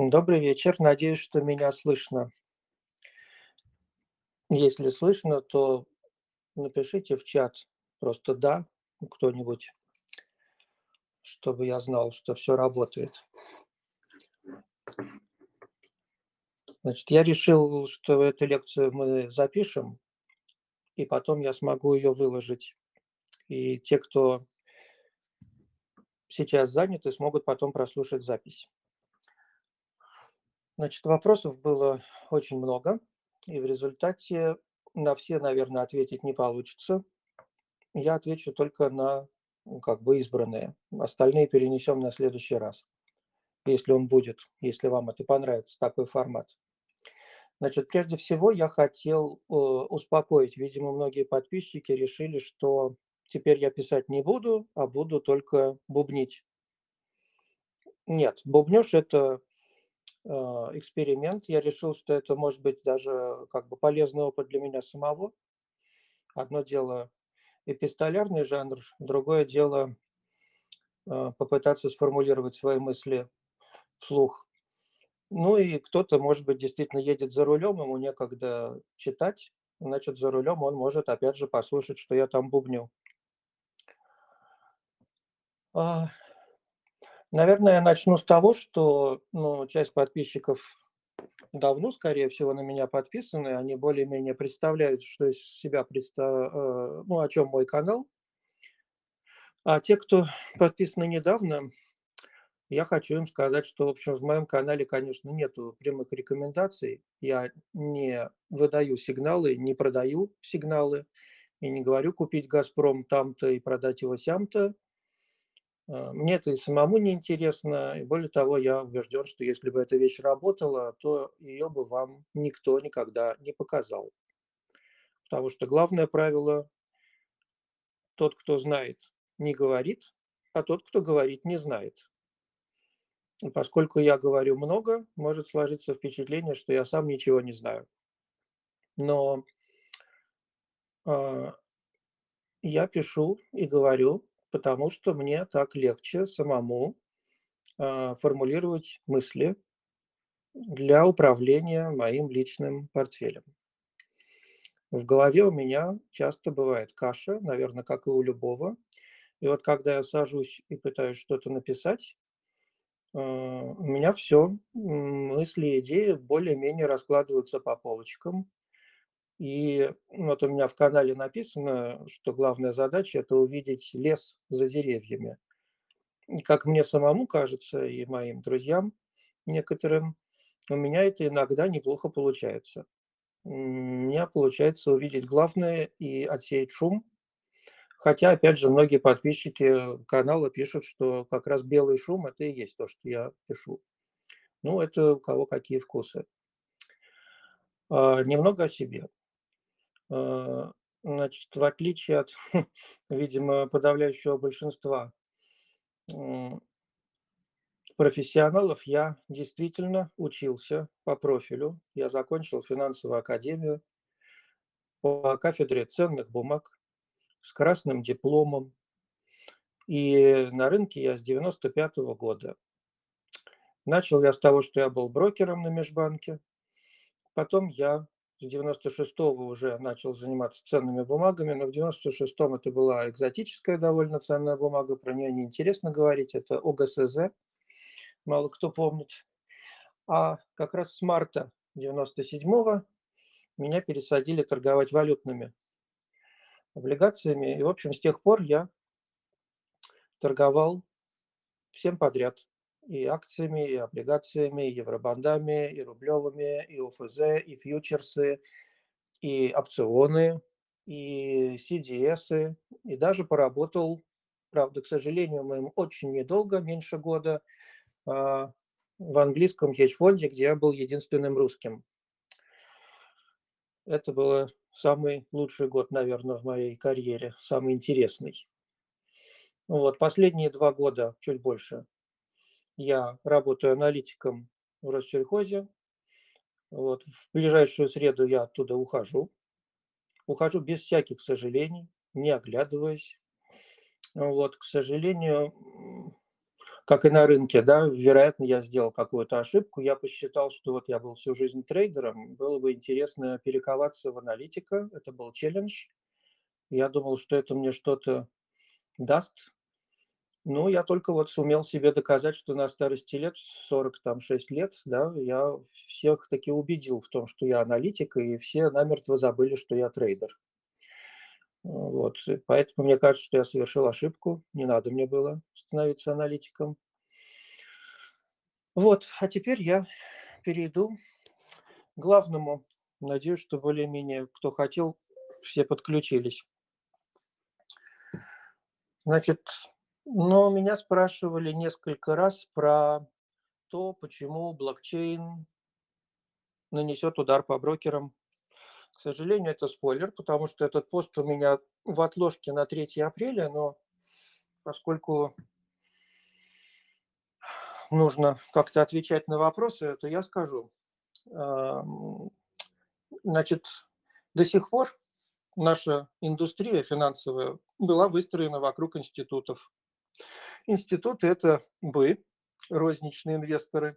Добрый вечер. Надеюсь, что меня слышно. Если слышно, то напишите в чат просто «да» кто-нибудь, чтобы я знал, что все работает. Значит, я решил, что эту лекцию мы запишем, и потом я смогу ее выложить. И те, кто сейчас заняты, смогут потом прослушать запись. Значит, вопросов было очень много, и в результате на все, наверное, ответить не получится. Я отвечу только на ну, как бы избранные. Остальные перенесем на следующий раз, если он будет, если вам это понравится, такой формат. Значит, прежде всего я хотел э, успокоить. Видимо, многие подписчики решили, что теперь я писать не буду, а буду только бубнить. Нет, бубнеж – это эксперимент. Я решил, что это может быть даже как бы полезный опыт для меня самого. Одно дело эпистолярный жанр, другое дело а, попытаться сформулировать свои мысли вслух. Ну и кто-то, может быть, действительно едет за рулем, ему некогда читать, значит, за рулем он может, опять же, послушать, что я там бубню. Наверное, я начну с того, что ну, часть подписчиков давно, скорее всего, на меня подписаны. Они более-менее представляют, что из себя представ... Э, ну, о чем мой канал. А те, кто подписаны недавно, я хочу им сказать, что, в общем, в моем канале, конечно, нет прямых рекомендаций. Я не выдаю сигналы, не продаю сигналы и не говорю купить «Газпром» там-то и продать его сям-то. А, мне это и самому не интересно. И более того, я убежден, что если бы эта вещь работала, то ее бы вам никто никогда не показал. Потому что главное правило – тот, кто знает, не говорит, а тот, кто говорит, не знает. И поскольку я говорю много, может сложиться впечатление, что я сам ничего не знаю. Но э, я пишу и говорю потому что мне так легче самому э, формулировать мысли для управления моим личным портфелем. В голове у меня часто бывает каша, наверное, как и у любого. И вот когда я сажусь и пытаюсь что-то написать, э, у меня все, мысли, идеи более-менее раскладываются по полочкам. И вот у меня в канале написано, что главная задача – это увидеть лес за деревьями. Как мне самому кажется, и моим друзьям некоторым, у меня это иногда неплохо получается. У меня получается увидеть главное и отсеять шум. Хотя, опять же, многие подписчики канала пишут, что как раз белый шум – это и есть то, что я пишу. Ну, это у кого какие вкусы. А, немного о себе. А, значит, в отличие от, видимо, подавляющего большинства профессионалов, я действительно учился по профилю. Я закончил финансовую академию по кафедре ценных бумаг с красным дипломом. И на рынке я с 95 -го года. Начал я с того, что я был брокером на межбанке. Потом я с 96-го уже начал заниматься ценными бумагами, но в 96-м это была экзотическая довольно ценная бумага, про нее неинтересно говорить, это ОГСЗ, мало кто помнит. А как раз с марта 97-го меня пересадили торговать валютными облигациями, и, в общем, с тех пор я торговал всем подряд и акциями, и облигациями, и евробандами, и рублевыми, и ОФЗ, и фьючерсы, и опционы, и CDS, и даже поработал, правда, к сожалению, моим очень недолго, меньше года, а, в английском хедж-фонде, где я был единственным русским. Это был самый лучший год, наверное, в моей карьере, самый интересный. Вот, последние два года, чуть больше, я работаю аналитиком в Россельхозе. Вот. В ближайшую среду я оттуда ухожу. Ухожу без всяких сожалений, не оглядываясь. Вот, к сожалению, как и на рынке, да, вероятно, я сделал какую-то ошибку. Я посчитал, что вот я был всю жизнь трейдером, было бы интересно перековаться в аналитика. Это был челлендж. Я думал, что это мне что-то даст. Ну, я только вот сумел себе доказать, что на старости лет, 46 лет, да, я всех таки убедил в том, что я аналитик, и все намертво забыли, что я трейдер. Вот, поэтому мне кажется, что я совершил ошибку, не надо мне было становиться аналитиком. Вот, а теперь я перейду к главному. Надеюсь, что более-менее, кто хотел, все подключились. Значит, но меня спрашивали несколько раз про то, почему блокчейн нанесет удар по брокерам к сожалению, это спойлер, потому что этот пост у меня в отложке на 3 апреля, но поскольку нужно как-то отвечать на вопросы, то я скажу. Значит, до сих пор наша индустрия финансовая была выстроена вокруг институтов. Институты – это бы, розничные инвесторы.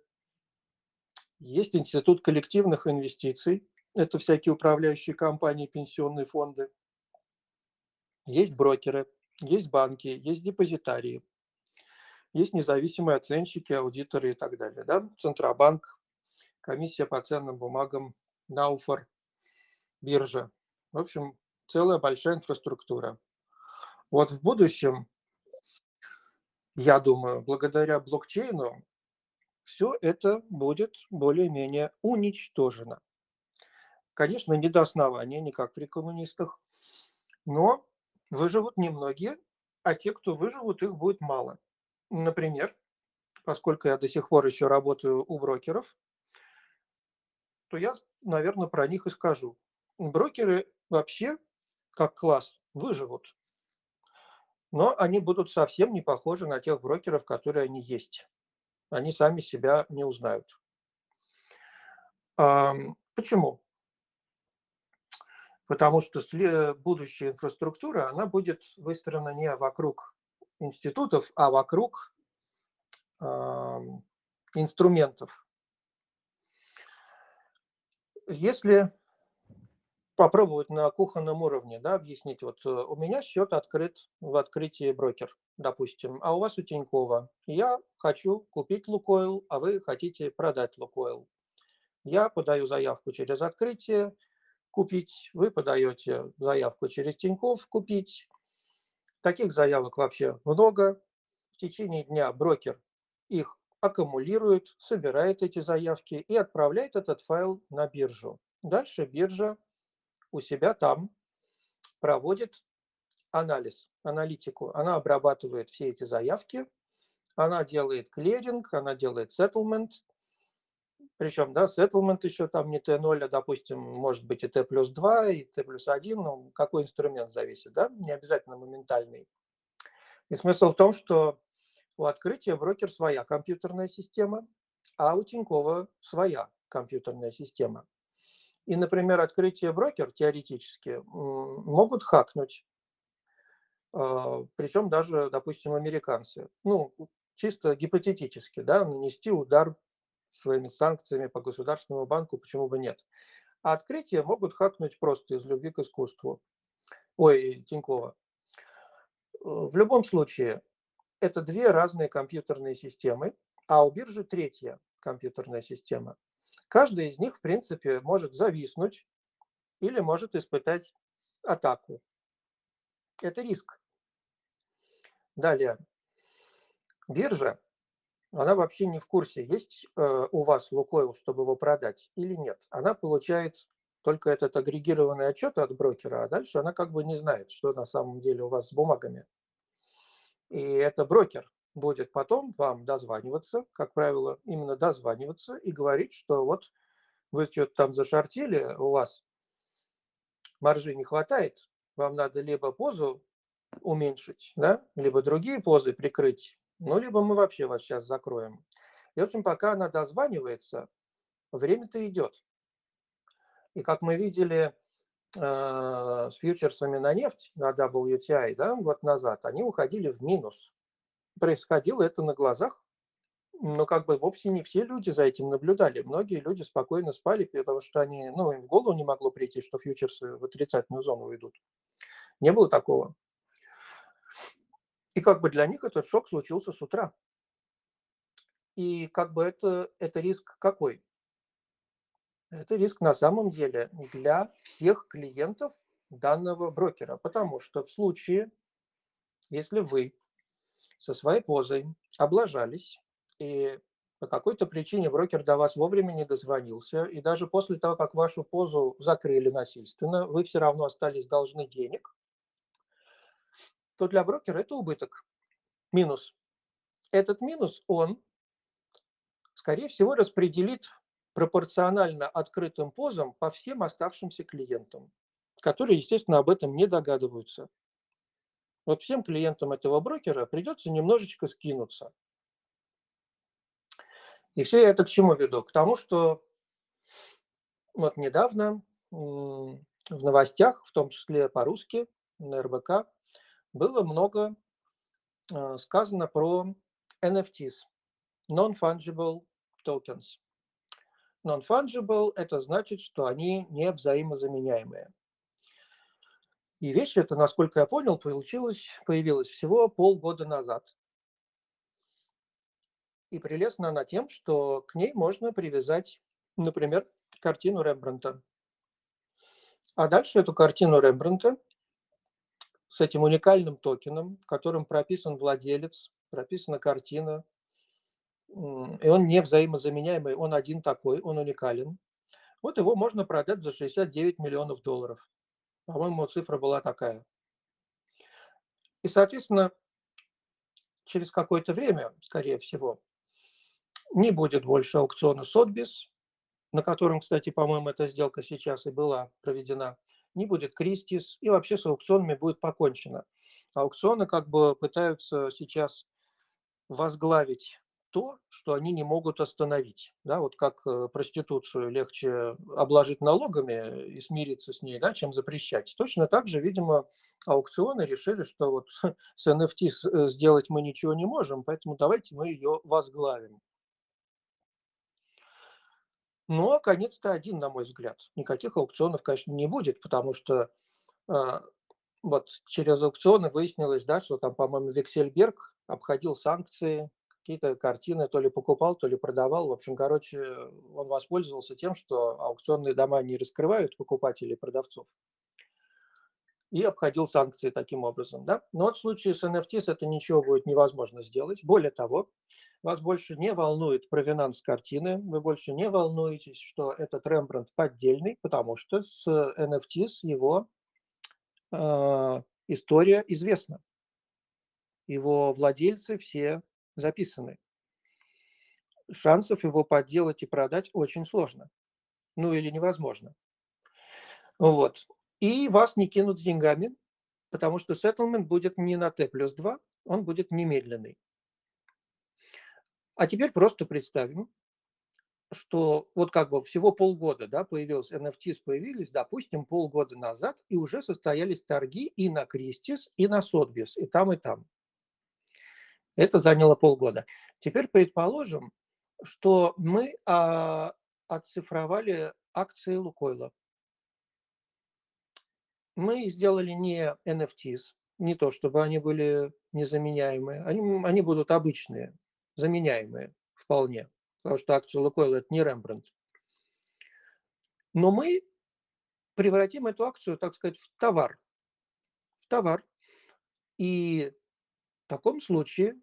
Есть институт коллективных инвестиций, это всякие управляющие компании, пенсионные фонды. Есть брокеры, есть банки, есть депозитарии, есть независимые оценщики, аудиторы и так далее. Да? Центробанк, комиссия по ценным бумагам, Науфор, биржа. В общем, целая большая инфраструктура. Вот в будущем, я думаю, благодаря блокчейну все это будет более-менее уничтожено. Конечно, не до основания, не как при коммунистах, но выживут немногие, а те, кто выживут, их будет мало. Например, поскольку я до сих пор еще работаю у брокеров, то я, наверное, про них и скажу. Брокеры вообще, как класс, выживут, но они будут совсем не похожи на тех брокеров, которые они есть. Они сами себя не узнают. Почему? потому что будущая инфраструктура, она будет выстроена не вокруг институтов, а вокруг инструментов. Если попробовать на кухонном уровне, да, объяснить, вот э, у меня счет открыт в открытии брокер, допустим, а у вас у Тинькова. Я хочу купить Лукойл, а вы хотите продать Лукойл. Я подаю заявку через открытие, купить, вы подаете заявку через Тинькофф купить. Таких заявок вообще много. В течение дня брокер их аккумулирует, собирает эти заявки и отправляет этот файл на биржу. Дальше биржа у себя там проводит анализ, аналитику. Она обрабатывает все эти заявки, она делает клиринг, она делает settlement, причем, да, settlement еще там не Т0, а, допустим, может быть и Т плюс 2, и Т плюс 1, ну, какой инструмент зависит, да, не обязательно моментальный. И смысл в том, что у открытия брокер своя компьютерная система, а у Тинькова своя компьютерная система. И, например, открытие брокер теоретически могут хакнуть, а, причем даже, допустим, американцы. Ну, чисто гипотетически, да, нанести удар своими санкциями по государственному банку, почему бы нет. А открытие могут хакнуть просто из любви к искусству. Ой, Тинькова. В любом случае, это две разные компьютерные системы, а у биржи третья компьютерная система. Каждая из них, в принципе, может зависнуть или может испытать атаку. Это риск. Далее. Биржа она вообще не в курсе, есть э, у вас Лукойл, чтобы его продать или нет. Она получает только этот агрегированный отчет от брокера, а дальше она как бы не знает, что на самом деле у вас с бумагами. И это брокер будет потом вам дозваниваться, как правило, именно дозваниваться и говорить, что вот вы что-то там зашортили, у вас маржи не хватает, вам надо либо позу уменьшить, да, либо другие позы прикрыть, ну, либо мы вообще вас сейчас закроем. И, в общем, пока она дозванивается, время-то идет. И как мы видели э, с фьючерсами на нефть, на WTI, да, год назад, они уходили в минус. Происходило это на глазах, но как бы вовсе не все люди за этим наблюдали. Многие люди спокойно спали, потому что они, ну, им в голову не могло прийти, что фьючерсы в отрицательную зону уйдут. Не было такого. И как бы для них этот шок случился с утра. И как бы это, это риск какой? Это риск на самом деле для всех клиентов данного брокера, потому что в случае, если вы со своей позой облажались, и по какой-то причине брокер до вас вовремя не дозвонился, и даже после того, как вашу позу закрыли насильственно, вы все равно остались должны денег, то для брокера это убыток, минус. Этот минус он, скорее всего, распределит пропорционально открытым позам по всем оставшимся клиентам, которые, естественно, об этом не догадываются. Вот всем клиентам этого брокера придется немножечко скинуться. И все это к чему веду? К тому, что вот недавно в новостях, в том числе по-русски, на РБК, было много а, сказано про NFTs, Non-Fungible Tokens. Non-Fungible – это значит, что они не взаимозаменяемые. И вещь эта, насколько я понял, получилась, появилась всего полгода назад. И прелестна она тем, что к ней можно привязать, например, картину Рембранта. А дальше эту картину Рембранта с этим уникальным токеном, в котором прописан владелец, прописана картина, и он не взаимозаменяемый, он один такой, он уникален. Вот его можно продать за 69 миллионов долларов. По-моему, цифра была такая. И, соответственно, через какое-то время, скорее всего, не будет больше аукциона Сотбис, на котором, кстати, по-моему, эта сделка сейчас и была проведена – не будет Кристис, и вообще с аукционами будет покончено. Аукционы как бы пытаются сейчас возглавить то, что они не могут остановить. Да, вот как э, проституцию легче обложить налогами и смириться с ней, да, чем запрещать. Точно так же, видимо, аукционы решили, что вот с NFT э, сделать мы ничего не можем, поэтому давайте мы ее возглавим. Но конец-то один, на мой взгляд. Никаких аукционов, конечно, не будет, потому что э, вот через аукционы выяснилось, да, что там, по-моему, Вексельберг обходил санкции, какие-то картины то ли покупал, то ли продавал. В общем, короче, он воспользовался тем, что аукционные дома не раскрывают покупателей и продавцов и обходил санкции таким образом. Да? Но вот в случае с NFT это ничего будет невозможно сделать. Более того, вас больше не волнует провинанс картины, вы больше не волнуетесь, что этот Рембрандт поддельный, потому что с NFT с его э, история известна. Его владельцы все записаны. Шансов его подделать и продать очень сложно. Ну или невозможно. Вот и вас не кинут с деньгами, потому что settlement будет не на Т плюс 2, он будет немедленный. А теперь просто представим, что вот как бы всего полгода да, появился, NFTs появились, допустим, полгода назад, и уже состоялись торги и на Кристис, и на Сотбис, и там, и там. Это заняло полгода. Теперь предположим, что мы а, оцифровали акции Лукойла мы сделали не NFTs, не то, чтобы они были незаменяемые, они, они будут обычные, заменяемые вполне, потому что акция Лукойла – это не Рембрандт. Но мы превратим эту акцию, так сказать, в товар. В товар. И в таком случае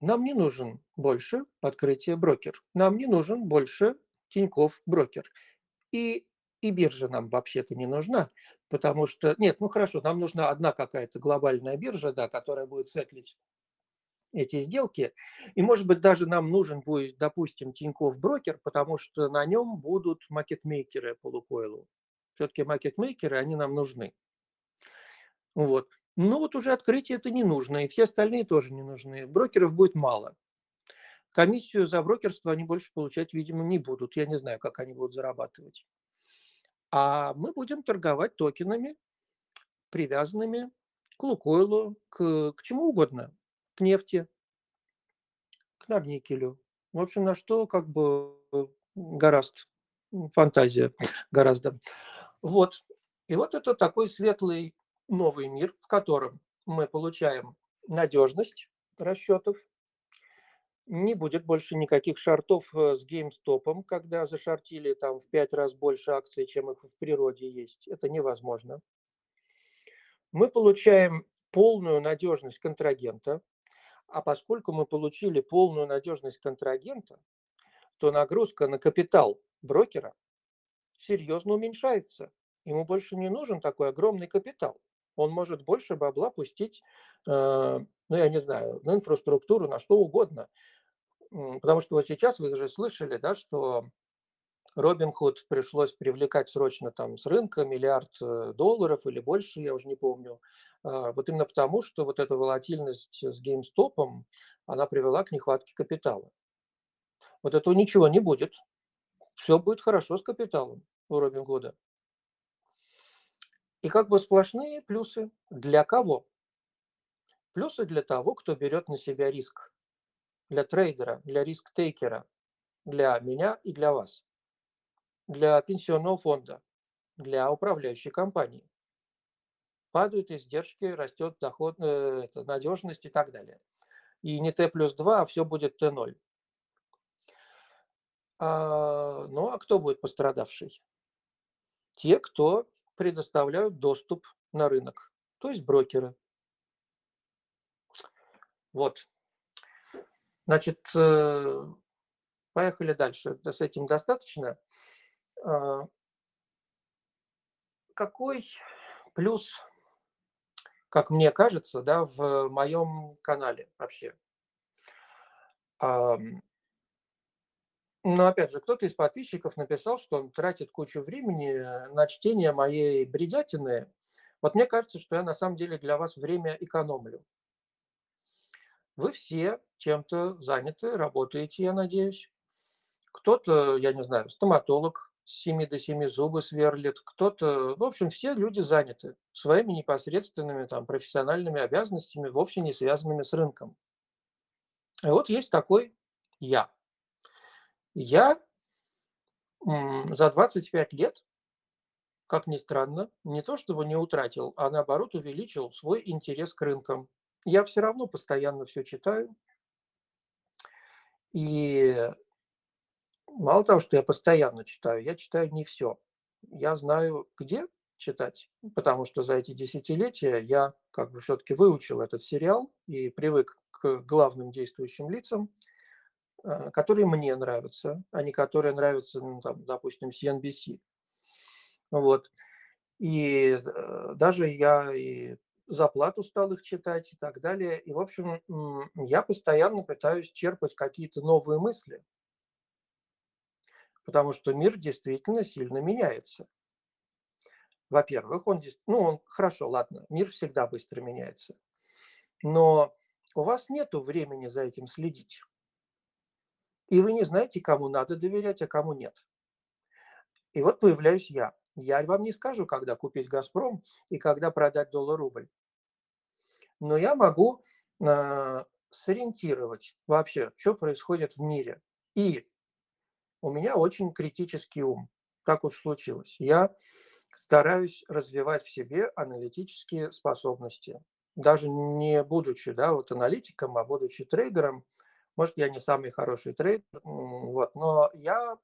нам не нужен больше открытие брокер. Нам не нужен больше Тиньков брокер. И и биржа нам вообще-то не нужна, потому что, нет, ну хорошо, нам нужна одна какая-то глобальная биржа, да, которая будет сетлить эти сделки. И, может быть, даже нам нужен будет, допустим, Тиньков брокер, потому что на нем будут макетмейкеры по Лукойлу. Все-таки макетмейкеры, они нам нужны. Вот. Ну вот уже открытие это не нужно, и все остальные тоже не нужны. Брокеров будет мало. Комиссию за брокерство они больше получать, видимо, не будут. Я не знаю, как они будут зарабатывать а мы будем торговать токенами, привязанными к Лукойлу, к, к чему угодно, к нефти, к Норникелю. В общем, на что как бы гораст фантазия гораздо. Вот. И вот это такой светлый новый мир, в котором мы получаем надежность расчетов, не будет больше никаких шартов э, с геймстопом, когда зашортили там в пять раз больше акций, чем их в природе есть. Это невозможно. Мы получаем полную надежность контрагента, а поскольку мы получили полную надежность контрагента, то нагрузка на капитал брокера серьезно уменьшается. Ему больше не нужен такой огромный капитал. Он может больше бабла пустить, э, ну, я не знаю, на инфраструктуру, на что угодно. Потому что вот сейчас вы уже слышали, да, что Робин Худ пришлось привлекать срочно там с рынка миллиард э, долларов или больше, я уже не помню. А, вот именно потому, что вот эта волатильность с GameStop, она привела к нехватке капитала. Вот этого ничего не будет. Все будет хорошо с капиталом у Робин Гуда. И как бы сплошные плюсы. Для кого? Плюсы для того, кто берет на себя риск. Для трейдера, для риск-тейкера, для меня и для вас для пенсионного фонда, для управляющей компании. Падают издержки, растет доход, э, это, надежность и так далее. И не Т плюс 2, а все будет Т0. А, ну а кто будет пострадавший? Те, кто предоставляют доступ на рынок, то есть брокеры. Вот. Значит, э, поехали дальше. С этим достаточно. А, какой плюс, как мне кажется, да, в моем канале вообще? Но опять же, кто-то из подписчиков написал, что он тратит кучу времени на чтение моей бредятины. Вот мне кажется, что я на самом деле для вас время экономлю. Вы все чем-то заняты, работаете, я надеюсь. Кто-то, я не знаю, стоматолог, с 7 до 7 зубы сверлит, кто-то, в общем, все люди заняты своими непосредственными там, профессиональными обязанностями, вовсе не связанными с рынком. И вот есть такой я. Я за 25 лет, как ни странно, не то чтобы не утратил, а наоборот увеличил свой интерес к рынкам. Я все равно постоянно все читаю. И Мало того, что я постоянно читаю, я читаю не все. Я знаю, где читать, потому что за эти десятилетия я как бы все-таки выучил этот сериал и привык к главным действующим лицам, которые мне нравятся, а не которые нравятся, ну, там, допустим, CNBC. Вот. И э, даже я и заплату стал их читать и так далее. И, в общем, я постоянно пытаюсь черпать какие-то новые мысли потому что мир действительно сильно меняется. Во-первых, он, ну, он хорошо, ладно, мир всегда быстро меняется, но у вас нет времени за этим следить. И вы не знаете, кому надо доверять, а кому нет. И вот появляюсь я. Я вам не скажу, когда купить «Газпром» и когда продать доллар-рубль. Но я могу э, сориентировать вообще, что происходит в мире. И у меня очень критический ум. Так уж случилось. Я стараюсь развивать в себе аналитические способности. Даже не будучи да, вот аналитиком, а будучи трейдером, может, я не самый хороший трейдер, вот, но я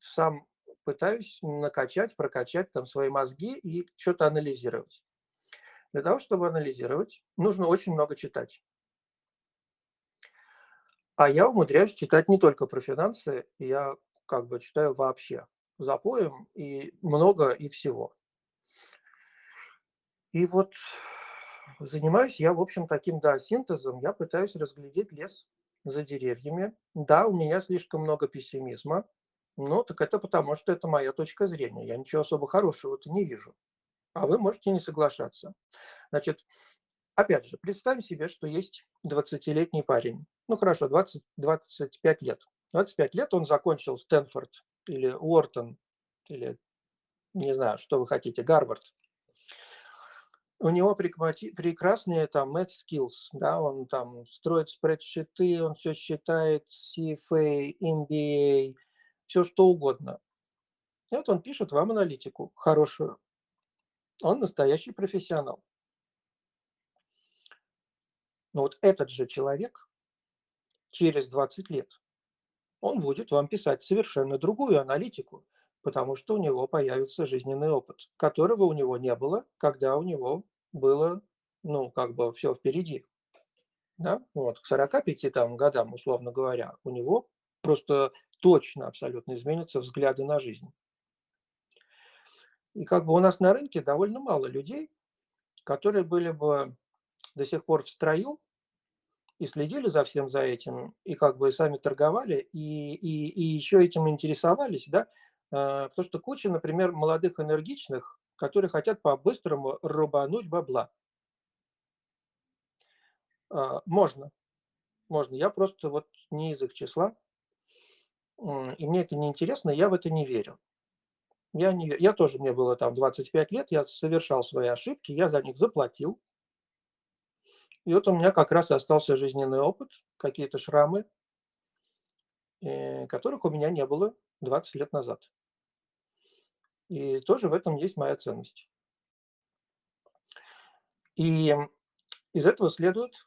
сам пытаюсь накачать, прокачать там свои мозги и что-то анализировать. Для того, чтобы анализировать, нужно очень много читать. А я умудряюсь читать не только про финансы, я как бы читаю вообще запоем и много и всего. И вот занимаюсь я, в общем, таким, да, синтезом. Я пытаюсь разглядеть лес за деревьями. Да, у меня слишком много пессимизма, но так это потому, что это моя точка зрения. Я ничего особо хорошего-то не вижу. А вы можете не соглашаться. Значит, опять же, представим себе, что есть 20-летний парень. Ну хорошо, 20, 25 лет. 25 лет он закончил Стэнфорд или Уортон, или не знаю, что вы хотите, Гарвард. У него прекрасные там math skills, да, он там строит спредшиты, он все считает, CFA, MBA, все что угодно. И вот он пишет вам аналитику хорошую. Он настоящий профессионал. Но вот этот же человек через 20 лет, он будет вам писать совершенно другую аналитику, потому что у него появится жизненный опыт, которого у него не было, когда у него было, ну, как бы все впереди. Да? Вот, к 45 там, годам, условно говоря, у него просто точно абсолютно изменятся взгляды на жизнь. И как бы у нас на рынке довольно мало людей, которые были бы до сих пор в строю и следили за всем за этим, и как бы сами торговали, и, и, и еще этим интересовались, да, а, потому что куча, например, молодых энергичных, которые хотят по-быстрому рубануть бабла. А, можно, можно. Я просто вот не из их числа, и мне это не интересно, я в это не верю. Я, не, я тоже, мне было там 25 лет, я совершал свои ошибки, я за них заплатил. И вот у меня как раз остался жизненный опыт, какие-то шрамы, э, которых у меня не было 20 лет назад. И тоже в этом есть моя ценность. И из этого следует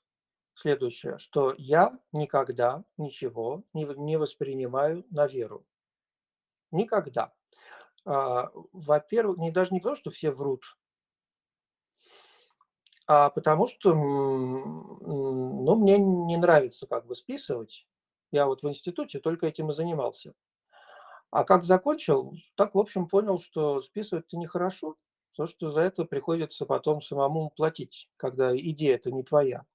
следующее, что я никогда ничего не, воспринимаю на веру. Никогда. А, во-первых, не, даже не потому, что все врут, а потому что ну, мне не нравится как бы списывать. Я вот в институте только этим и занимался. А как закончил, так, в общем, понял, что списывать-то нехорошо, потому что за это приходится потом самому платить, когда идея это не твоя.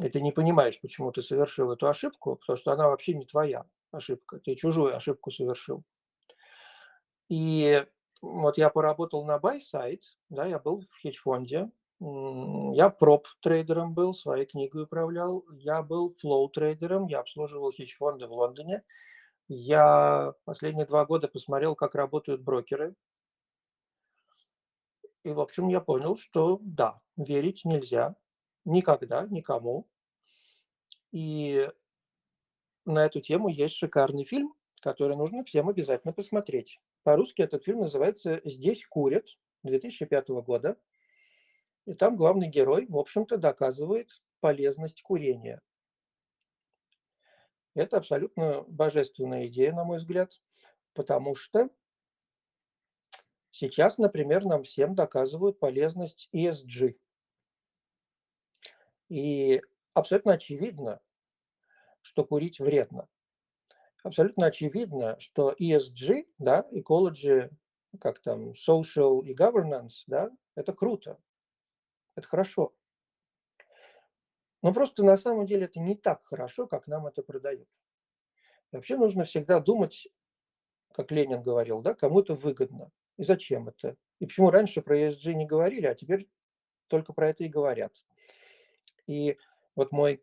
И ты не понимаешь, почему ты совершил эту ошибку, потому что она вообще не твоя ошибка, ты чужую ошибку совершил. И вот я поработал на buy side, да, я был в хедж-фонде, я проб трейдером был, своей книгой управлял, я был флоу трейдером, я обслуживал хедж-фонды в Лондоне, я последние два года посмотрел, как работают брокеры. И, в общем, я понял, что да, верить нельзя никогда, никому. И на эту тему есть шикарный фильм, который нужно всем обязательно посмотреть. По-русски этот фильм называется «Здесь курят» 2005 года. И там главный герой, в общем-то, доказывает полезность курения. Это абсолютно божественная идея, на мой взгляд, потому что сейчас, например, нам всем доказывают полезность ESG. И абсолютно очевидно, что курить вредно. Абсолютно очевидно, что ESG, да, ecology, как там, social и governance, да, это круто, это хорошо. Но просто на самом деле это не так хорошо, как нам это продают. Вообще нужно всегда думать, как Ленин говорил, да, кому это выгодно и зачем это. И почему раньше про ESG не говорили, а теперь только про это и говорят. И вот мой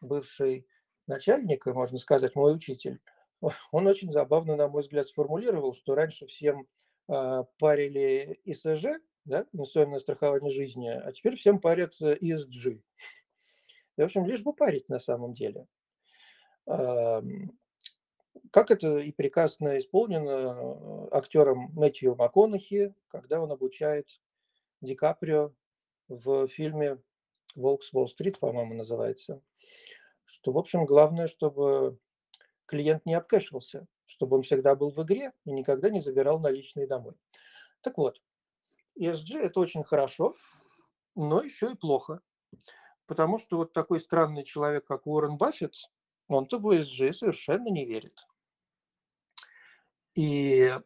бывший начальник, можно сказать, мой учитель, он очень забавно, на мой взгляд, сформулировал, что раньше всем э, парили ИСЖ, да, инвестиционное страхование жизни, а теперь всем парят ESG. И, в общем, лишь бы парить на самом деле. Как это и прекрасно исполнено э, актером Мэтью МакКонахи, когда он обучает Ди Каприо в фильме «Волк с Уолл-стрит», по-моему, называется. Что, в общем, главное, чтобы клиент не обкэшился, чтобы он всегда был в игре и никогда не забирал наличные домой. Так вот, ESG – это очень хорошо, но еще и плохо. Потому что вот такой странный человек, как Уоррен Баффет, он-то в ESG совершенно не верит. И э,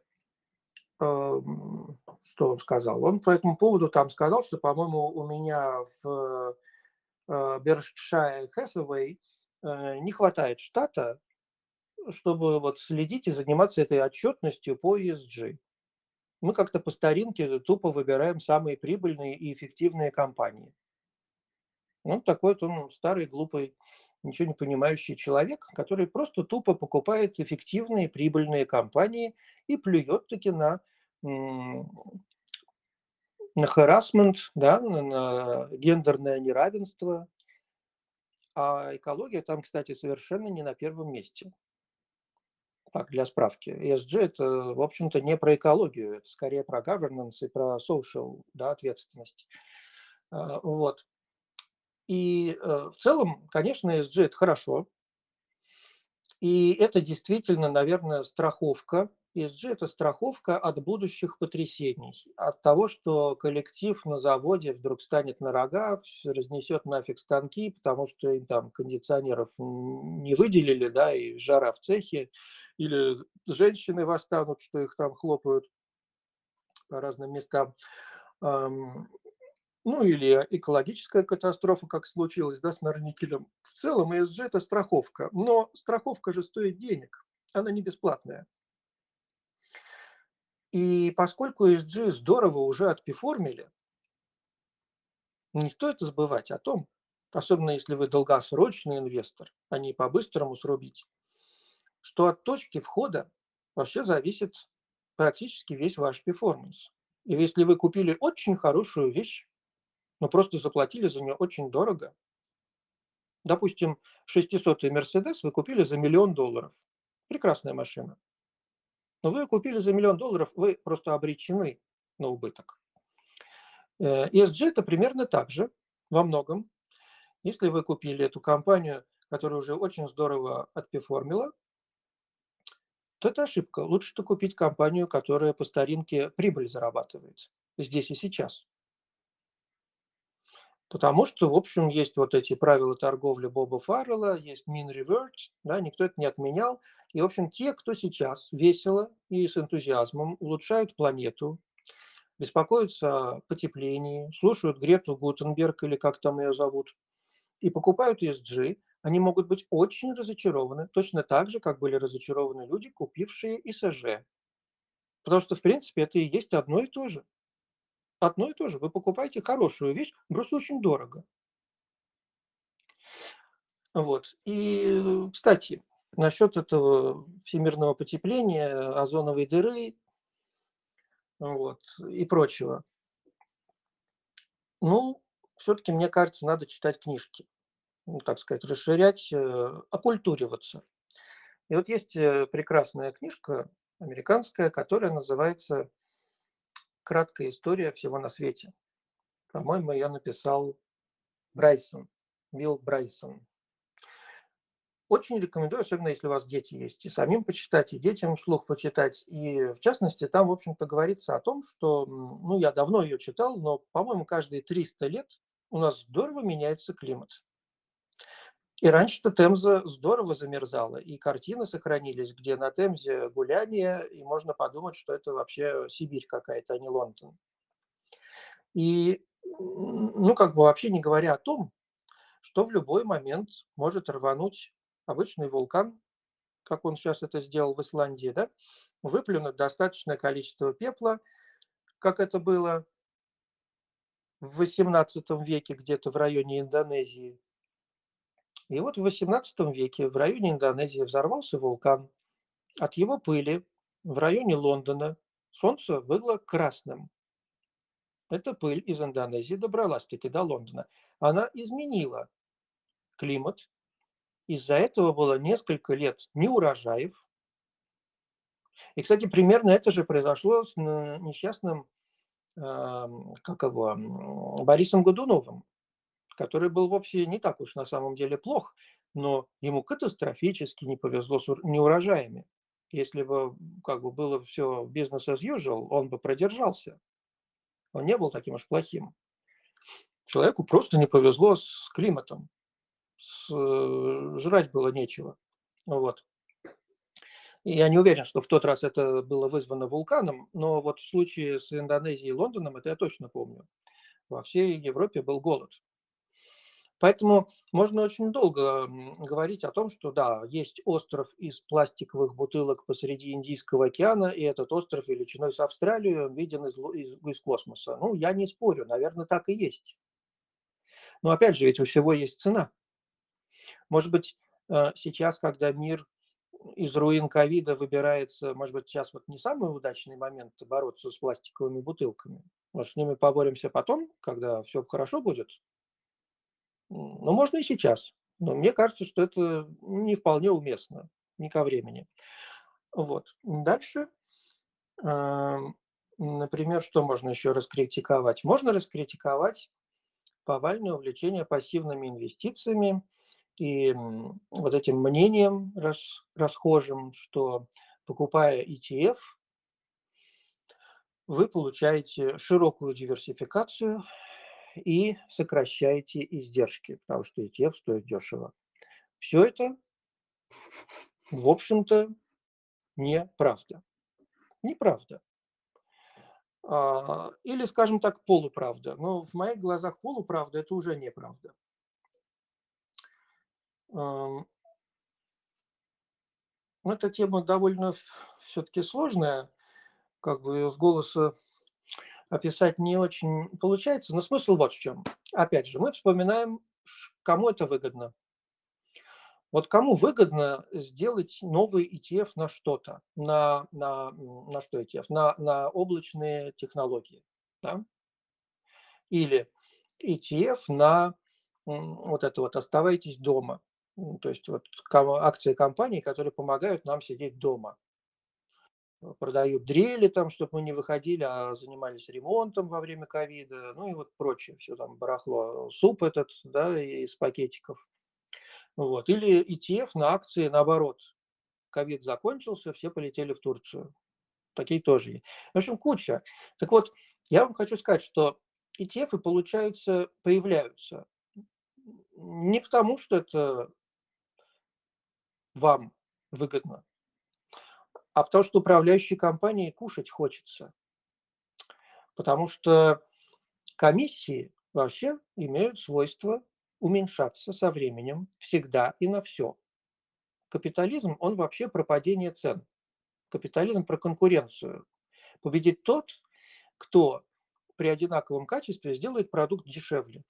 что он сказал? Он по этому поводу там сказал, что, по-моему, у меня в э, Беркшайр Хэсэвэй э, не хватает штата, чтобы вот следить и заниматься этой отчетностью по ESG. Мы как-то по старинке тупо выбираем самые прибыльные и эффективные компании. Ну, такой вот он старый, глупый, ничего не понимающий человек, который просто тупо покупает эффективные, прибыльные компании и плюет таки на на харассмент, да, на, на гендерное неравенство. А экология там, кстати, совершенно не на первом месте. Так, для справки. ESG – это, в общем-то, не про экологию, это скорее про governance и про social да, ответственность. А, вот. И э, в целом, конечно, ESG – это хорошо. И это действительно, наверное, страховка ESG – это страховка от будущих потрясений, от того, что коллектив на заводе вдруг станет на рога, разнесет нафиг станки, потому что им там кондиционеров не выделили, да, и жара в цехе, или женщины восстанут, что их там хлопают по разным местам. Ну или экологическая катастрофа, как случилось да, с Норникелем. В целом ESG – это страховка, но страховка же стоит денег, она не бесплатная. И поскольку ESG здорово уже отпеформили, не стоит забывать о том, особенно если вы долгосрочный инвестор, а не по-быстрому срубить, что от точки входа вообще зависит практически весь ваш перформанс. И если вы купили очень хорошую вещь, но просто заплатили за нее очень дорого, допустим, 600-й Мерседес вы купили за миллион долларов, прекрасная машина, но вы купили за миллион долларов, вы просто обречены на убыток. ESG э, это примерно так же во многом. Если вы купили эту компанию, которая уже очень здорово отпеформила, то это ошибка. Лучше -то купить компанию, которая по старинке прибыль зарабатывает здесь и сейчас. Потому что, в общем, есть вот эти правила торговли Боба Фаррелла, есть mean revert, да, никто это не отменял. И, в общем, те, кто сейчас весело и с энтузиазмом улучшают планету, беспокоятся о потеплении, слушают Грету Гутенберг или как там ее зовут, и покупают ESG, они могут быть очень разочарованы, точно так же, как были разочарованы люди, купившие ИСЖ. Потому что, в принципе, это и есть одно и то же. Одно и то же. Вы покупаете хорошую вещь, просто очень дорого. Вот. И, кстати, насчет этого всемирного потепления, озоновой дыры вот, и прочего. Ну, все-таки, мне кажется, надо читать книжки, ну, так сказать, расширять, э, окультуриваться. И вот есть э, прекрасная книжка американская, которая называется «Краткая история всего на свете». По-моему, ее написал Брайсон, Билл Брайсон. Очень рекомендую, особенно если у вас дети есть, и самим почитать, и детям вслух почитать. И в частности, там, в общем-то, говорится о том, что, ну, я давно ее читал, но, по-моему, каждые 300 лет у нас здорово меняется климат. И раньше-то Темза здорово замерзала, и картины сохранились, где на Темзе гуляние, и можно подумать, что это вообще Сибирь какая-то, а не Лондон. И, ну, как бы вообще не говоря о том, что в любой момент может рвануть обычный вулкан, как он сейчас это сделал в Исландии, да, выплюнуть достаточное количество пепла, как это было в XVIII веке где-то в районе Индонезии. И вот в XVIII веке в районе Индонезии взорвался вулкан. От его пыли в районе Лондона солнце было красным. Эта пыль из Индонезии добралась-таки до Лондона. Она изменила климат, из-за этого было несколько лет неурожаев. И, кстати, примерно это же произошло с несчастным как его, Борисом Годуновым, который был вовсе не так уж на самом деле плох, но ему катастрофически не повезло с неурожаями. Если бы как бы было все бизнес as usual, он бы продержался. Он не был таким уж плохим. Человеку просто не повезло с климатом с, э, жрать было нечего. Вот. Я не уверен, что в тот раз это было вызвано вулканом, но вот в случае с Индонезией и Лондоном это я точно помню. Во всей Европе был голод. Поэтому можно очень долго говорить о том, что да, есть остров из пластиковых бутылок посреди Индийского океана, и этот остров величиной с Австралию виден из, из, из космоса. Ну, я не спорю, наверное, так и есть. Но опять же, ведь у всего есть цена. Может быть, э, сейчас, когда мир из руин ковида выбирается, может быть, сейчас вот не самый удачный момент бороться с пластиковыми бутылками. Может, с ними поборемся потом, когда все хорошо будет? Ну, можно и сейчас. Но мне кажется, что это не вполне уместно, не ко времени. Вот. Дальше, например, что можно еще раскритиковать? Можно раскритиковать повальное увлечение пассивными инвестициями и вот этим мнением рас, расхожим, что покупая ETF, вы получаете широкую диверсификацию и сокращаете издержки, потому что ETF стоит дешево. Все это, в общем-то, неправда. Неправда. А, или, скажем так, полуправда. Но в моих глазах полуправда – это уже неправда. Эта тема довольно все-таки сложная, как бы с голоса описать не очень получается, но смысл вот в чем. Опять же, мы вспоминаем, кому это выгодно. Вот кому выгодно сделать новый ETF на что-то, на, на, на что ETF, на, на облачные технологии, да? или ETF на вот это вот «оставайтесь дома», то есть вот акции компаний, которые помогают нам сидеть дома. Продают дрели там, чтобы мы не выходили, а занимались ремонтом во время ковида, ну и вот прочее, все там барахло, суп этот, да, из пакетиков. Вот. Или ETF на акции наоборот. Ковид закончился, все полетели в Турцию. Такие тоже есть. В общем, куча. Так вот, я вам хочу сказать, что ETF, получаются, появляются не потому, что это вам выгодно, а потому что управляющей компании кушать хочется. Потому что комиссии вообще имеют свойство уменьшаться со временем всегда и на все. Капитализм, он вообще про падение цен. Капитализм про конкуренцию. Победит тот, кто при одинаковом качестве сделает продукт дешевле.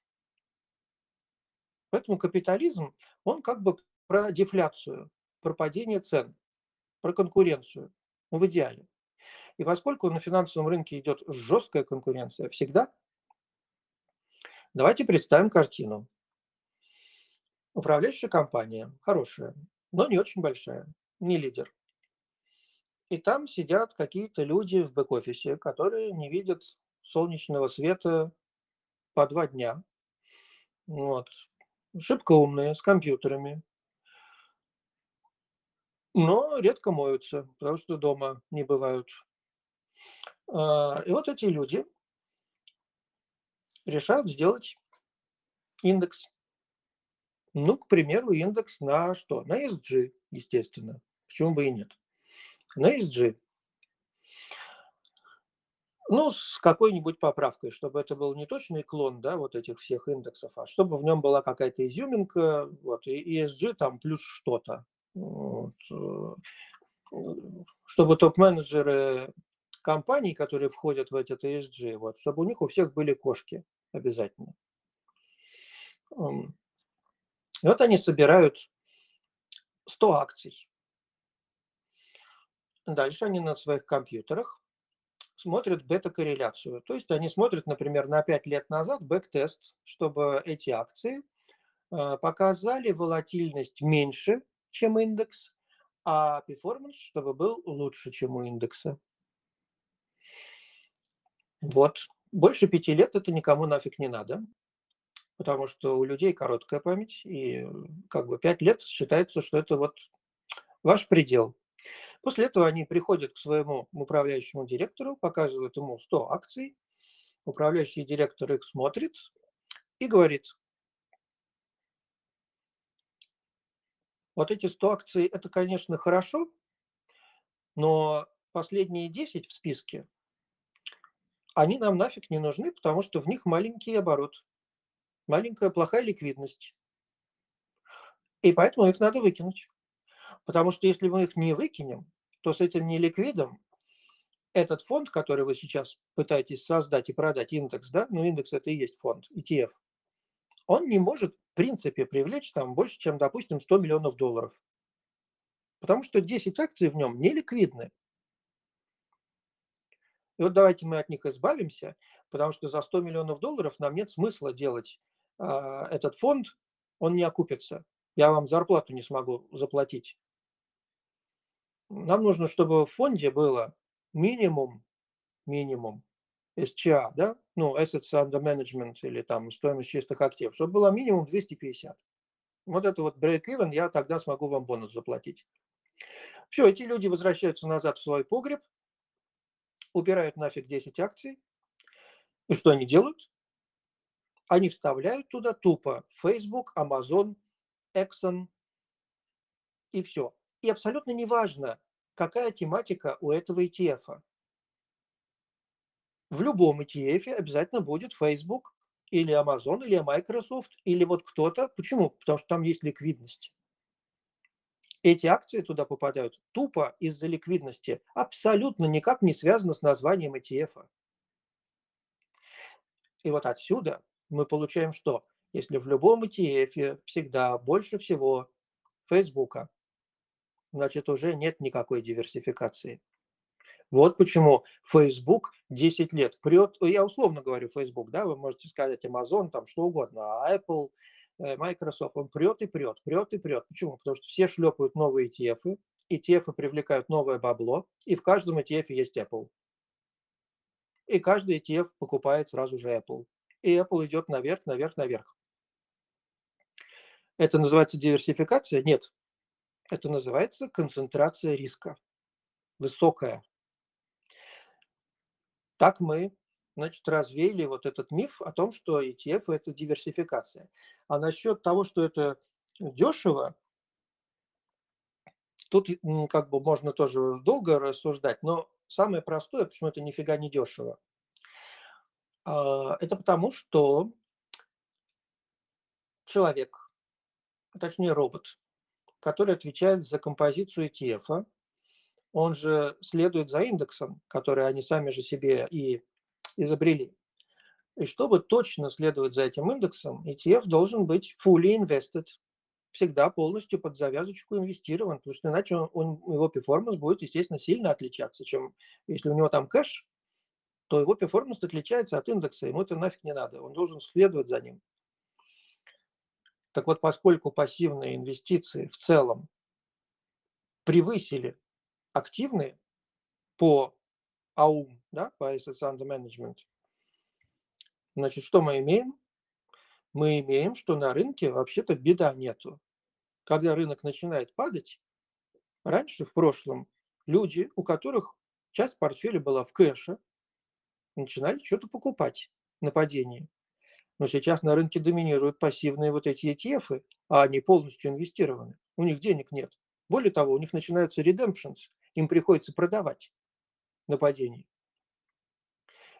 Поэтому капитализм, он как бы про дефляцию, про падение цен, про конкуренцию ну, в идеале. И поскольку на финансовом рынке идет жесткая конкуренция всегда, давайте представим картину. Управляющая компания хорошая, но не очень большая, не лидер. И там сидят какие-то люди в бэк-офисе, которые не видят солнечного света по два дня. Вот. Шибко умные, с компьютерами. Но редко моются, потому что дома не бывают. А, и вот эти люди решают сделать индекс ну, к примеру, индекс на что? На ESG, естественно. Почему бы и нет? На ESG. Ну, с какой-нибудь поправкой, чтобы это был не точный клон, да, вот этих всех индексов, а чтобы в нем была какая-то изюминка, вот, и ESG там плюс что-то. Вот. Э, чтобы топ-менеджеры компаний, которые входят в этот ESG, вот, чтобы у них у всех были кошки обязательно. И вот они собирают 100 акций. Дальше они на своих компьютерах смотрят бета-корреляцию. То есть они смотрят, например, на 5 лет назад backtest, чтобы эти акции э, показали волатильность меньше, чем индекс, а перформанс, чтобы был лучше, чем у индекса. Вот. Больше пяти лет это никому нафиг не надо потому что у людей короткая память, и как бы 5 лет считается, что это вот ваш предел. После этого они приходят к своему управляющему директору, показывают ему 100 акций, управляющий директор их смотрит и говорит, вот эти 100 акций, это, конечно, хорошо, но последние 10 в списке, они нам нафиг не нужны, потому что в них маленький оборот маленькая плохая ликвидность. И поэтому их надо выкинуть. Потому что если мы их не выкинем, то с этим неликвидом этот фонд, который вы сейчас пытаетесь создать и продать, индекс, да, ну индекс это и есть фонд, ETF, он не может принципе привлечь там больше, чем, допустим, 100 миллионов долларов. Потому что 10 акций в нем не ликвидны. И вот давайте мы от них избавимся, потому что за 100 миллионов долларов нам нет смысла делать а, этот фонд, он не окупится. Я вам зарплату не смогу заплатить. Нам нужно, чтобы в фонде было минимум, минимум SCA, да, ну, Assets Under Management или там стоимость чистых активов, чтобы было минимум 250. Вот это вот break-even, я тогда смогу вам бонус заплатить. Все, эти люди возвращаются назад в свой погреб, убирают нафиг 10 акций. И что они делают? Они вставляют туда тупо Facebook, Amazon, Exxon и все. И абсолютно неважно, какая тематика у этого ETF. В любом ETF обязательно будет Facebook или Amazon, или Microsoft, или вот кто-то. Почему? Потому что там есть ликвидность. Эти акции туда попадают тупо из-за ликвидности, абсолютно никак не связано с названием ETF. И вот отсюда мы получаем что? Если в любом ETF всегда больше всего Facebook, значит уже нет никакой диверсификации. Вот почему Facebook 10 лет прет, я условно говорю Facebook, да, вы можете сказать Amazon, там что угодно, а Apple, э, Microsoft, он прет и прет, прет и прет. Почему? Потому что все шлепают новые ETF, ETF привлекают новое бабло, и в каждом ETF есть Apple. И каждый ETF покупает сразу же Apple. И Apple идет наверх, наверх, наверх. Это называется диверсификация? Нет. Это называется концентрация риска. Высокая. Так мы значит, развеяли вот этот миф о том, что ETF – это диверсификация. А насчет того, что это дешево, тут как бы можно тоже долго рассуждать, но самое простое, почему это нифига не дешево, а, это потому, что человек, точнее робот, который отвечает за композицию ETF, он же следует за индексом, который они сами же себе и изобрели. И чтобы точно следовать за этим индексом, ETF должен быть fully invested, всегда полностью под завязочку инвестирован, потому что иначе он, он, его перформанс будет, естественно, сильно отличаться, чем если у него там кэш, то его performance отличается от индекса, ему это нафиг не надо, он должен следовать за ним. Так вот, поскольку пассивные инвестиции в целом превысили активные по AUM, да, по Assets Under Management, значит, что мы имеем? Мы имеем, что на рынке вообще-то bid а нету. Когда рынок начинает падать, раньше, в прошлом, люди, у которых часть портфеля была в кэше, начинали что-то покупать на падении. Но сейчас на рынке доминируют пассивные вот эти ETF, а они полностью инвестированы. У них денег нет. Более того, у них начинаются redemptions, им приходится продавать на падении.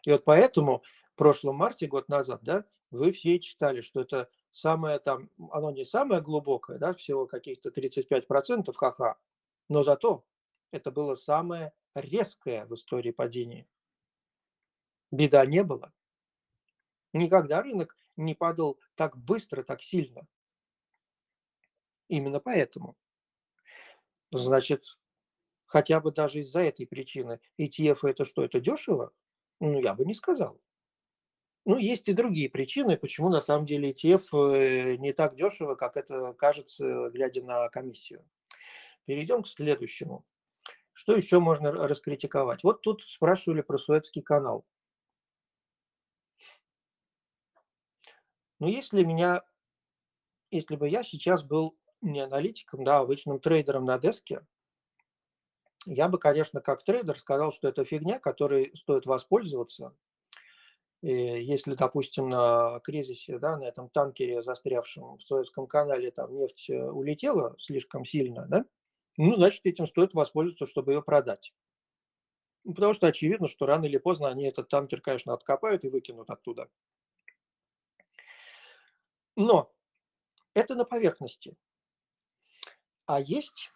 И вот поэтому в прошлом марте, год назад, да, вы все читали, что это самое там, оно не самое глубокое, да, всего каких-то 35% ха-ха, но зато это было самое резкое в истории падения. Беда не было. Никогда рынок не падал так быстро, так сильно. Именно поэтому. Значит, хотя бы даже из-за этой причины. ETF это что, это дешево? Ну, я бы не сказал. Ну, есть и другие причины, почему на самом деле ETF э, не так дешево, как это кажется, глядя на комиссию. Перейдем к следующему. Что еще можно раскритиковать? Вот тут спрашивали про Суэцкий канал. Ну, если меня, если бы я сейчас был не аналитиком, да, а обычным трейдером на деске, я бы, конечно, как трейдер сказал, что это фигня, которой стоит воспользоваться. И если, допустим, на кризисе, да, на этом танкере, застрявшем в Советском канале, там нефть э, улетела слишком сильно, да, ну, значит, этим стоит воспользоваться, чтобы ее продать. Ну, потому что очевидно, что рано или поздно они этот танкер, конечно, откопают и выкинут оттуда. Но это на поверхности. А есть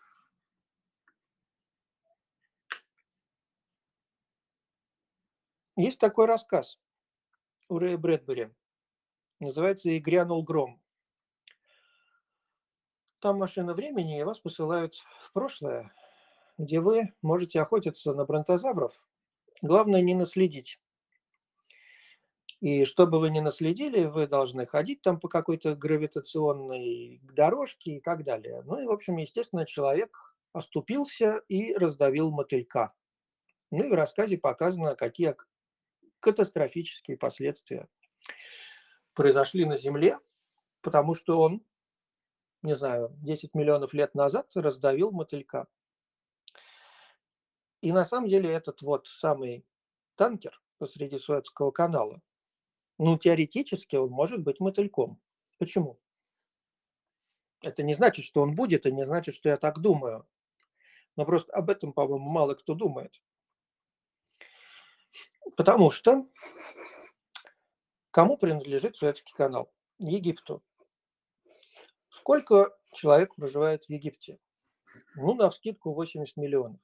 Есть такой рассказ у Рэя Брэдбери. Называется «И грянул гром». Там машина времени, и вас посылают в прошлое, где вы можете охотиться на бронтозавров, Главное не наследить. И чтобы вы не наследили, вы должны ходить там по какой-то гравитационной дорожке и так далее. Ну и, в общем, естественно, человек оступился и раздавил мотылька. Ну и в рассказе показано, какие катастрофические последствия произошли на Земле, потому что он, не знаю, 10 миллионов лет назад раздавил мотылька. И на самом деле этот вот самый танкер посреди Суэцкого канала ну, теоретически он может быть мотыльком. Почему? Это не значит, что он будет, и не значит, что я так думаю. Но просто об этом, по-моему, мало кто думает. Потому что кому принадлежит Суэцкий канал? Египту. Сколько человек проживает в Египте? Ну, на вскидку 80 миллионов.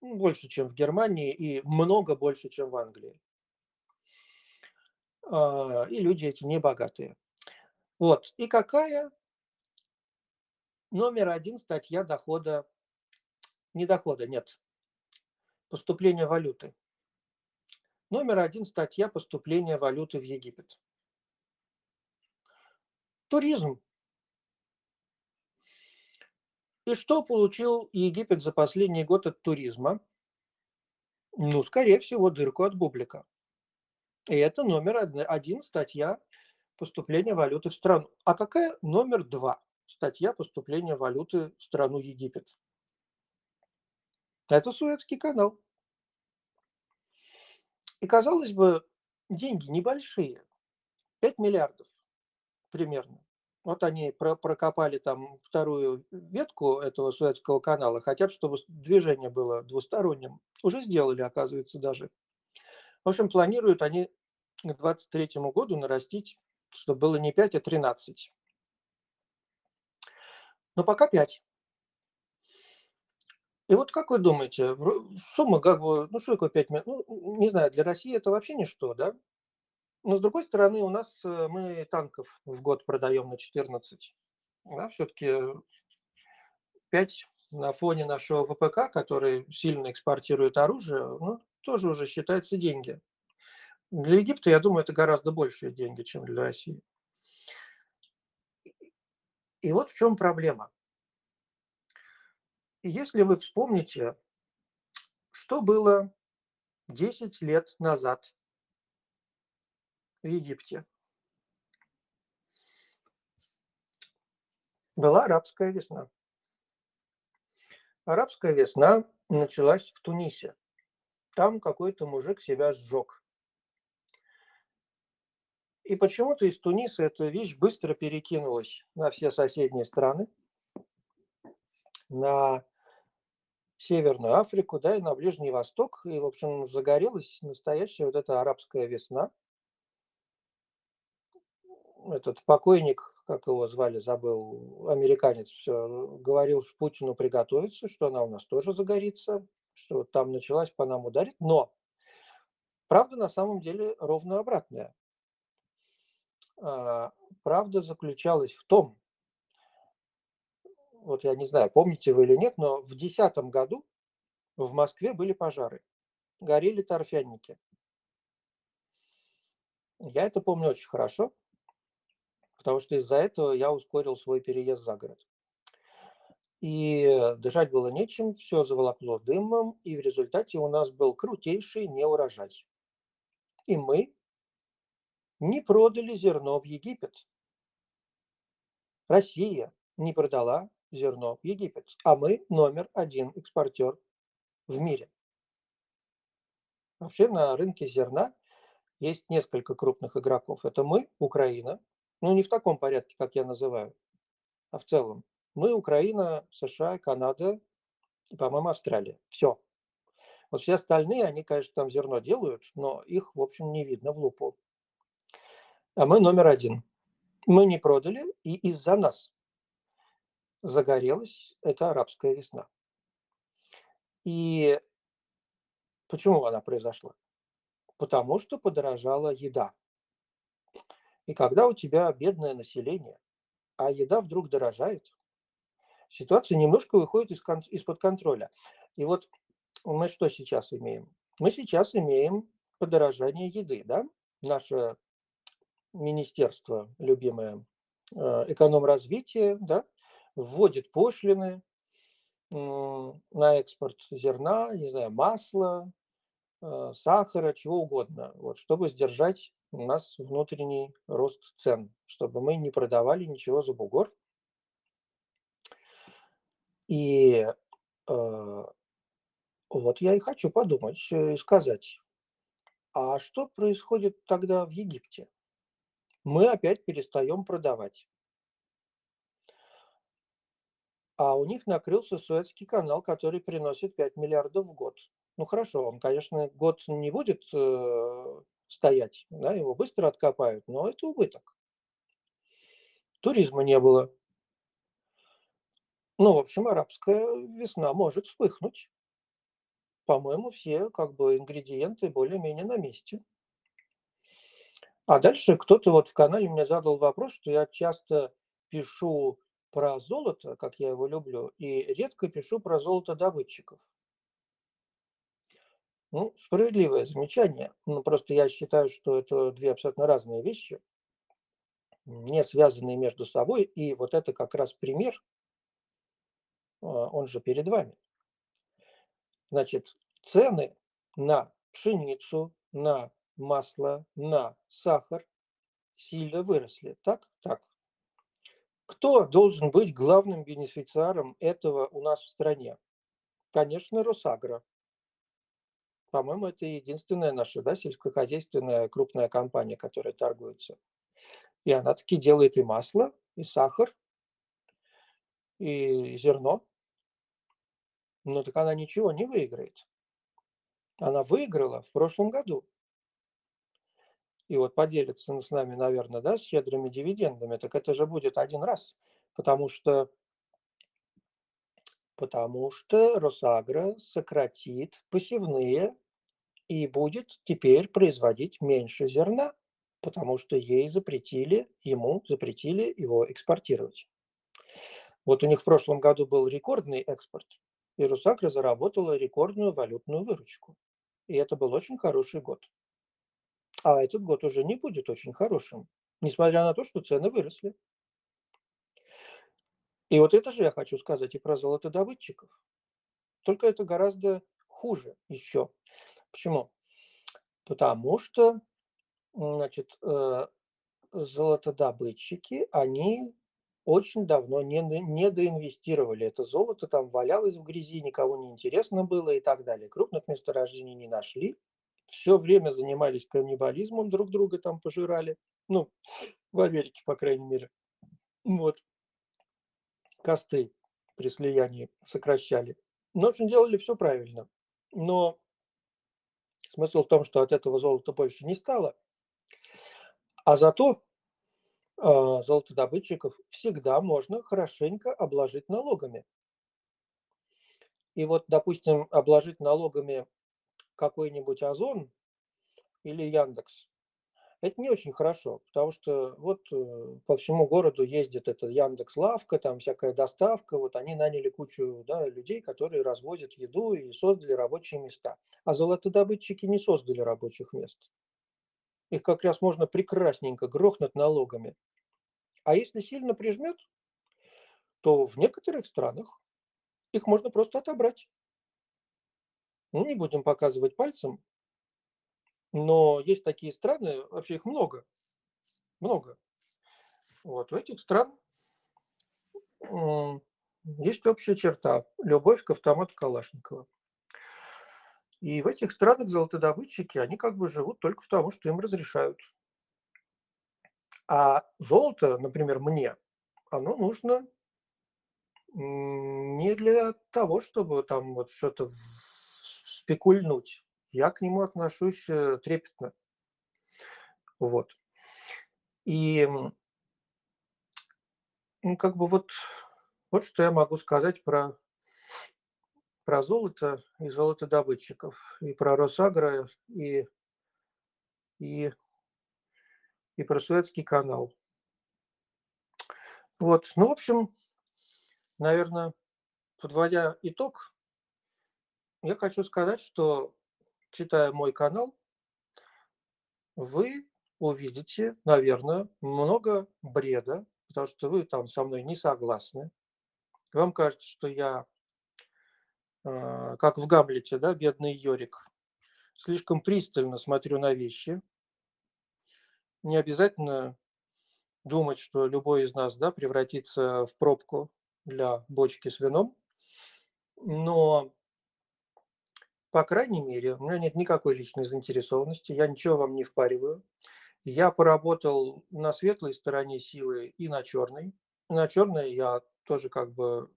больше, чем в Германии, и много больше, чем в Англии. А, и люди эти не богатые. Вот. И какая номер один статья дохода, не дохода, нет, поступления валюты. Номер один статья поступления валюты в Египет. Туризм. И что получил Египет за последний год от туризма? Ну, скорее всего, дырку от бублика. И это номер один статья поступления валюты в страну. А какая номер два статья поступления валюты в страну Египет? Это Суэцкий канал. И, казалось бы, деньги небольшие, 5 миллиардов примерно. Вот они прокопали там вторую ветку этого Суэцкого канала, хотят, чтобы движение было двусторонним. Уже сделали, оказывается, даже. В общем, планируют они к 2023 году нарастить, чтобы было не 5, а 13. Но пока 5. И вот как вы думаете, сумма как бы, ну что такое 5 миллионов? Ну, не знаю, для России это вообще ничто, да? Но с другой стороны, у нас э, мы танков в год продаем на 14. Да, все-таки 5 на фоне нашего ВПК, который сильно экспортирует оружие, ну, тоже уже считаются деньги. Для Египта, я думаю, это гораздо большие деньги, чем для России. И вот в чем проблема. Если вы вспомните, что было 10 лет назад в Египте. Была арабская весна. Арабская весна началась в Тунисе. Там какой-то мужик себя сжег. И почему-то из Туниса эта вещь быстро перекинулась на все соседние страны, на Северную Африку, да, и на Ближний Восток. И, в общем, загорелась настоящая вот эта арабская весна – этот покойник, как его звали, забыл, американец, все, говорил что Путину приготовиться, что она у нас тоже загорится, что там началась по нам ударить. Но правда на самом деле ровно обратная. А, правда заключалась в том, вот я не знаю, помните вы или нет, но в 2010 году в Москве были пожары, горели торфяники. Я это помню очень хорошо потому что из-за этого я ускорил свой переезд за город. И дышать было нечем, все заволокло дымом, и в результате у нас был крутейший неурожай. И мы не продали зерно в Египет. Россия не продала зерно в Египет, а мы номер один экспортер в мире. Вообще на рынке зерна есть несколько крупных игроков. Это мы, Украина, ну, не в таком порядке, как я называю, а в целом. Мы, Украина, США, Канада и, по-моему, Австралия. Все. Вот все остальные, они, конечно, там зерно делают, но их, в общем, не видно в лупу. А мы номер один. Мы не продали, и из-за нас загорелась эта арабская весна. И почему она произошла? Потому что подорожала еда. И когда у тебя бедное население, а еда вдруг дорожает, ситуация немножко выходит из, из-под контроля. И вот мы что сейчас имеем? Мы сейчас имеем подорожание еды, да? Наше министерство любимое э, эконом-развития, да, вводит пошлины на экспорт зерна, не знаю, масла, э, сахара, чего угодно, вот, чтобы сдержать у нас внутренний рост цен, чтобы мы не продавали ничего за бугор. И э, вот я и хочу подумать э, и сказать, а что происходит тогда в Египте? Мы опять перестаем продавать. А у них накрылся Суэцкий канал, который приносит 5 миллиардов в год. Ну хорошо, он, конечно, год не будет э, стоять, да, его быстро откопают, но это убыток. Туризма не было. Ну, в общем, арабская весна может вспыхнуть. По-моему, все как бы ингредиенты более-менее на месте. А дальше кто-то вот в канале мне задал вопрос, что я часто пишу про золото, как я его люблю, и редко пишу про золото добытчиков. Ну, справедливое замечание. Ну, просто я считаю, что это две абсолютно разные вещи, не связанные между собой. И вот это как раз пример, а, он же перед вами. Значит, цены на пшеницу, на масло, на сахар сильно выросли. Так? Так. Кто должен быть главным бенефициаром этого у нас в стране? Конечно, Росагро. По-моему, это единственная наша да, сельскохозяйственная крупная компания, которая торгуется. И она таки делает и масло, и сахар, и зерно. Но так она ничего не выиграет. Она выиграла в прошлом году. И вот поделится с нами, наверное, да, с щедрыми дивидендами, так это же будет один раз. Потому что потому что Росагро сократит посевные и будет теперь производить меньше зерна, потому что ей запретили, ему запретили его экспортировать. Вот у них в прошлом году был рекордный экспорт, и Русакра заработала рекордную валютную выручку. И это был очень хороший год. А этот год уже не будет очень хорошим, несмотря на то, что цены выросли. И вот это же я хочу сказать и про золотодобытчиков. Только это гораздо хуже еще. Почему? Потому что, значит, э, золотодобытчики, они очень давно не, не доинвестировали. Это золото там валялось в грязи, никого не интересно было и так далее. Крупных месторождений не нашли. Все время занимались каннибализмом, друг друга там пожирали. Ну, в Америке, по крайней мере. Вот. Косты при слиянии сокращали. Но, в общем, делали все правильно. Но Смысл в том, что от этого золота больше не стало, а зато э, золотодобытчиков всегда можно хорошенько обложить налогами. И вот, допустим, обложить налогами какой-нибудь Озон или Яндекс, это не очень хорошо, потому что вот э, по всему городу ездит эта Яндекс Лавка, там всякая доставка, вот они наняли кучу да, людей, которые развозят еду и создали рабочие места. А золотодобытчики не создали рабочих мест. Их как раз можно прекрасненько грохнуть налогами. А если сильно прижмет, то в некоторых странах их можно просто отобрать. Ну, не будем показывать пальцем, но есть такие страны, вообще их много, много. Вот, у этих стран есть общая черта – любовь к автомату Калашникова. И в этих странах золотодобытчики, они как бы живут только потому, что им разрешают. А золото, например, мне, оно нужно не для того, чтобы там вот что-то спекульнуть я к нему отношусь э, трепетно. Вот. И ну, как бы вот, вот что я могу сказать про, про золото и золотодобытчиков, и про Росагро, и, и, и про Суэцкий канал. Вот, ну, в общем, наверное, подводя итог, Я хочу сказать, что, читая мой канал вы увидите, наверно, много бреда, потому что вы там со мной не согласны. Вам кажется, что я а, как в "Гамлете", да, бедный Йорик, слишком пристально смотрю на вещи. Не обязательно думать, что любой из нас, да, превратится в пробку для бочки с вином. Но по крайней мере, у меня нет никакой личной заинтересованности, я ничего вам не впариваю. Я поработал на светлой стороне силы и на чёрной. На чёрной я тоже как бы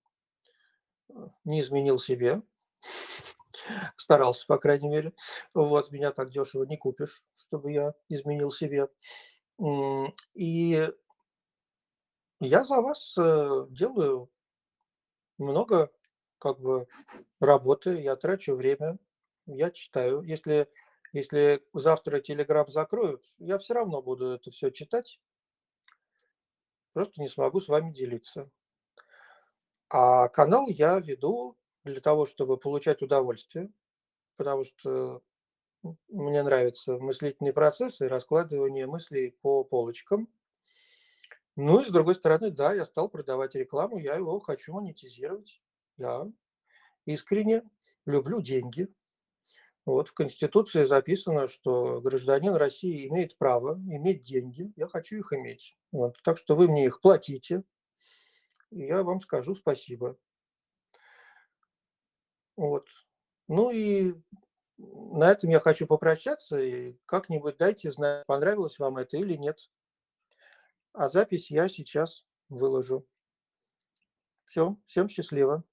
э, не изменил себе. Старался, по крайней мере. Вот, меня так дешево не купишь, чтобы я изменил себе. И я за вас, э, делаю много как бы работы, я трачу время, я читаю. Если если завтра "Телеграм" закроют, я всё равно буду это всё читать. Просто не смогу с вами делиться. А канал я веду для того, чтобы получать удовольствие, потому что, мне нравятся мыслительные процессы раскладывание мыслей по полочкам. Ну и с другой стороны, да, я стал продавать рекламу, я его хочу монетизировать. Да, искренне люблю деньги. Вот в Конституции записано, что гражданин России имеет право иметь деньги. Я хочу их иметь. Вот, так что вы мне их платите и я вам скажу спасибо. Вот. Ну и на этом я хочу попрощаться, и как-нибудь дайте знать, понравилось вам это или нет. А запись я сейчас выложу. Всё, всем счастливо.